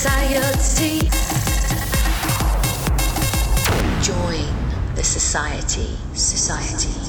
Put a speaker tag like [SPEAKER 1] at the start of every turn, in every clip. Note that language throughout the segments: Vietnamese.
[SPEAKER 1] Society. Join the society. Society.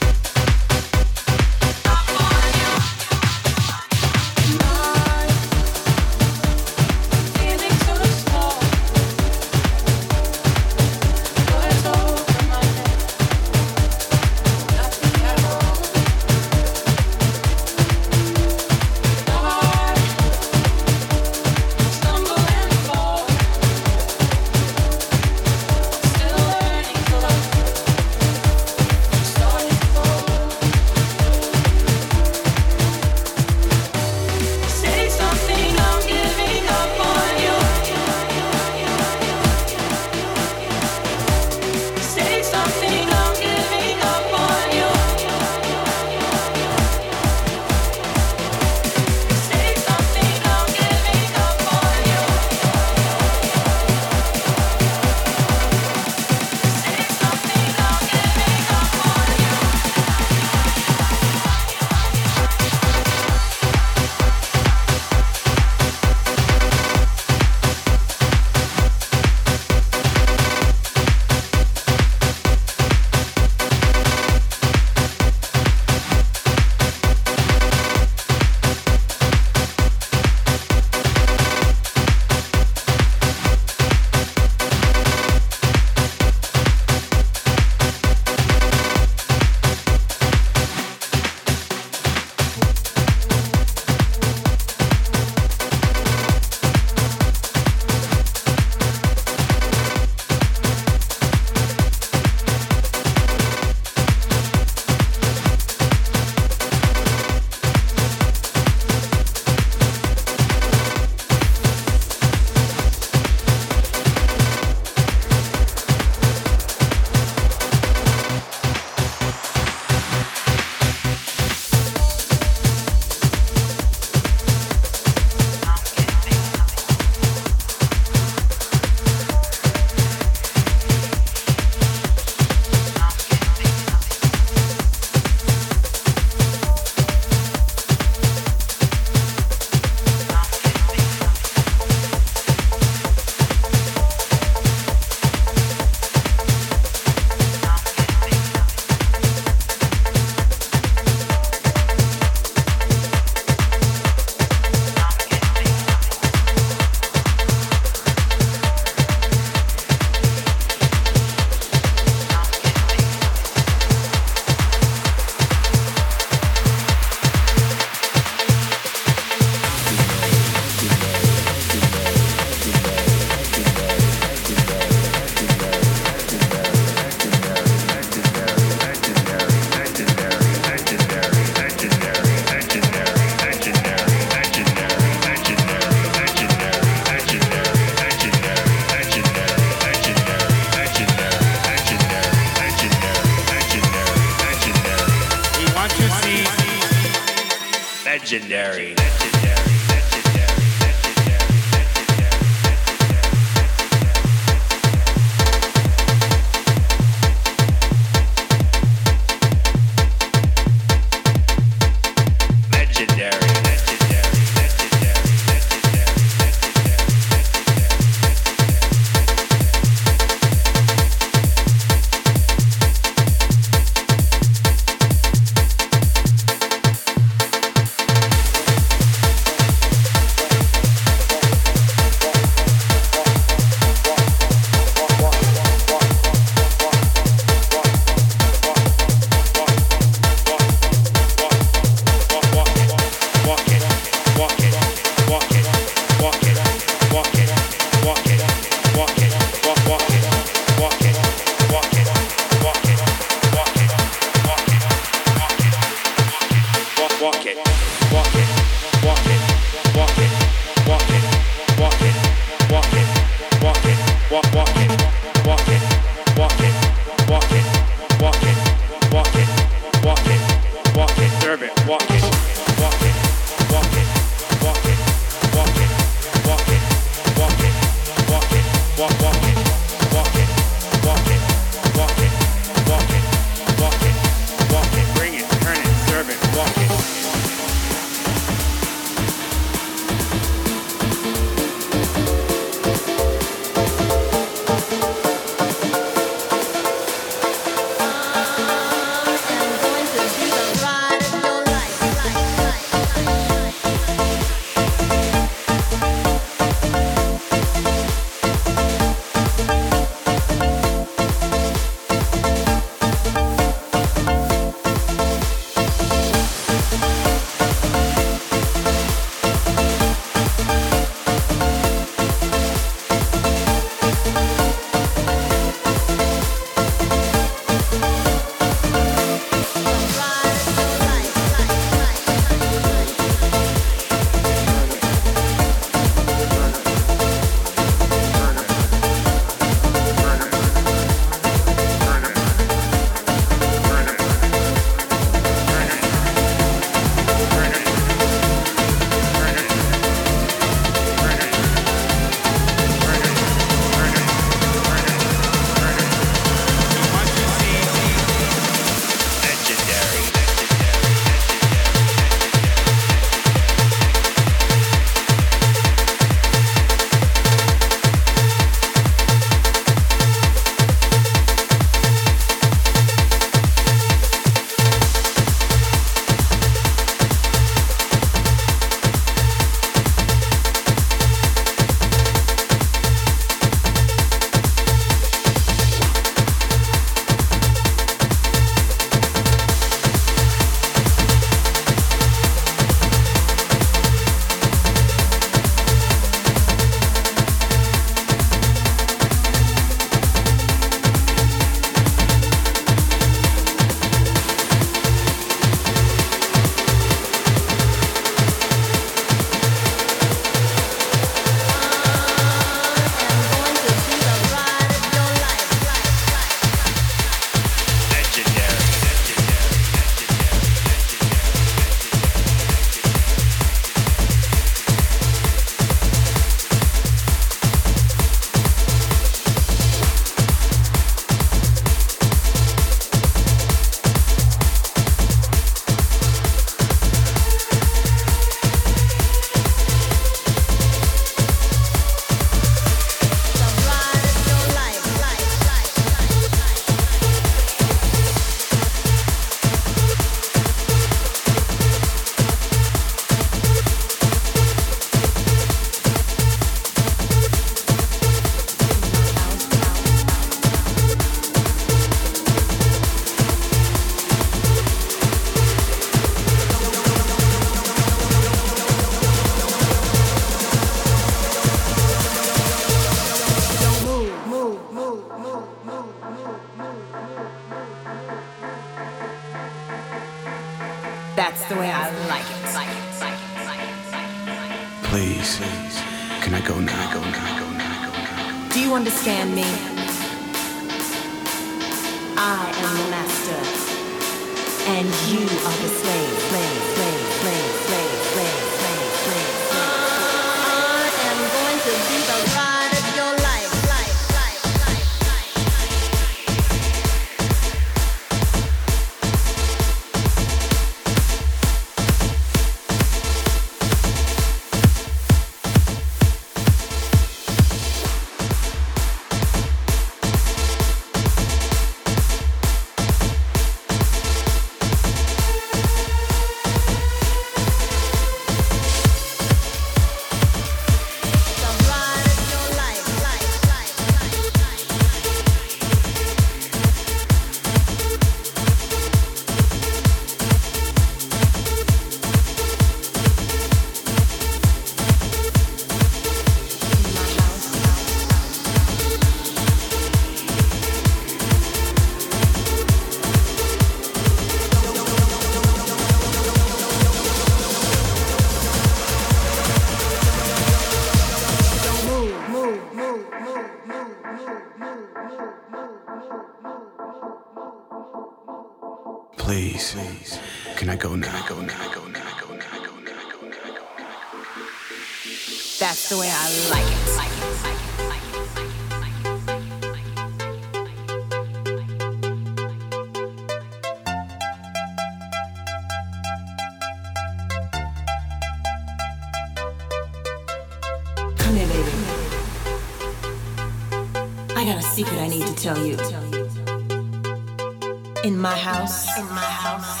[SPEAKER 2] In
[SPEAKER 3] my house, in my house,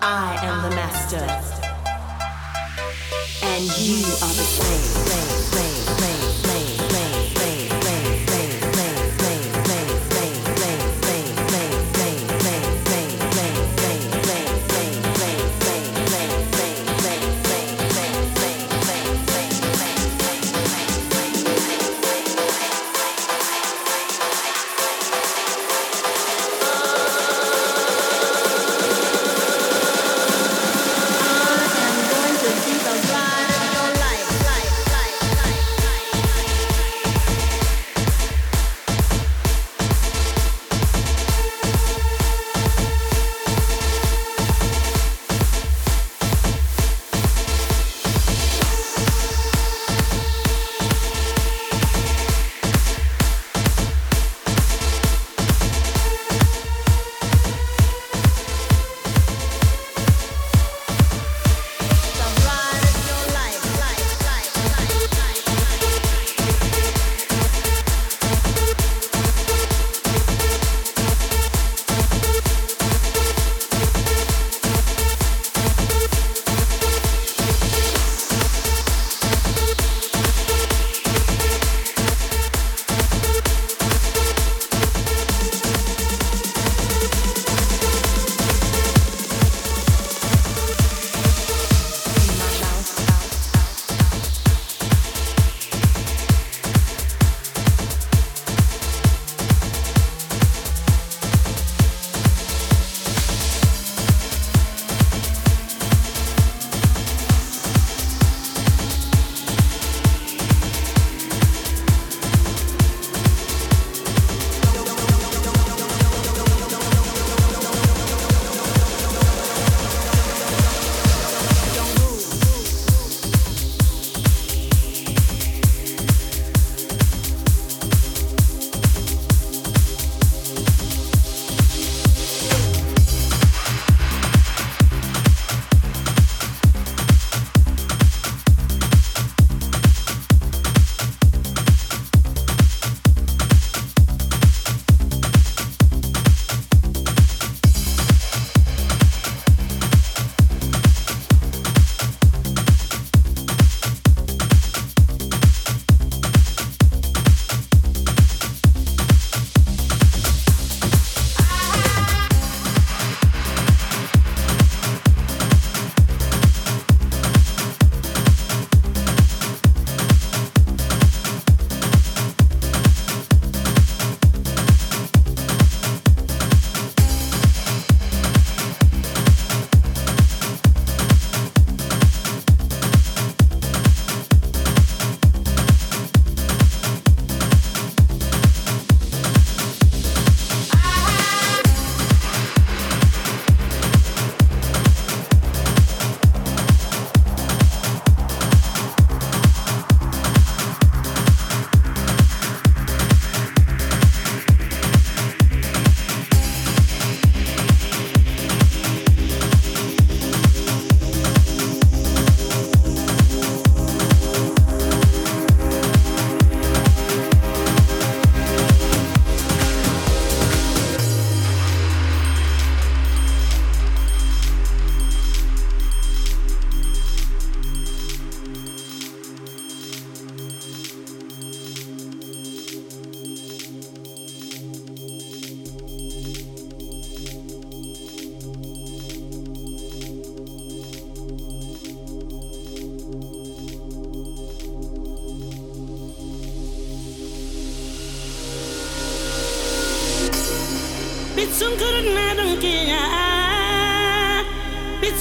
[SPEAKER 3] I am the master, and you are the slave, slave, slave, slave.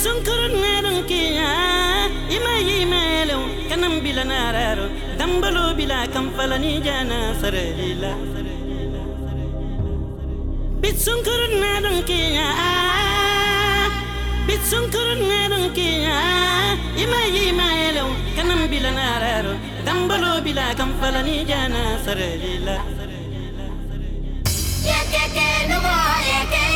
[SPEAKER 4] Bitsunkurun na dunkiya Ima yi melew kanam bila nararo Dambalo bila kamfala ni jana sarelila Bitsunkurun na dunkiya Bitsunkurun na dunkiya Ima yi melew kanam bila nararo Dambalo bila kamfala ni jana sarelila
[SPEAKER 5] Yeah.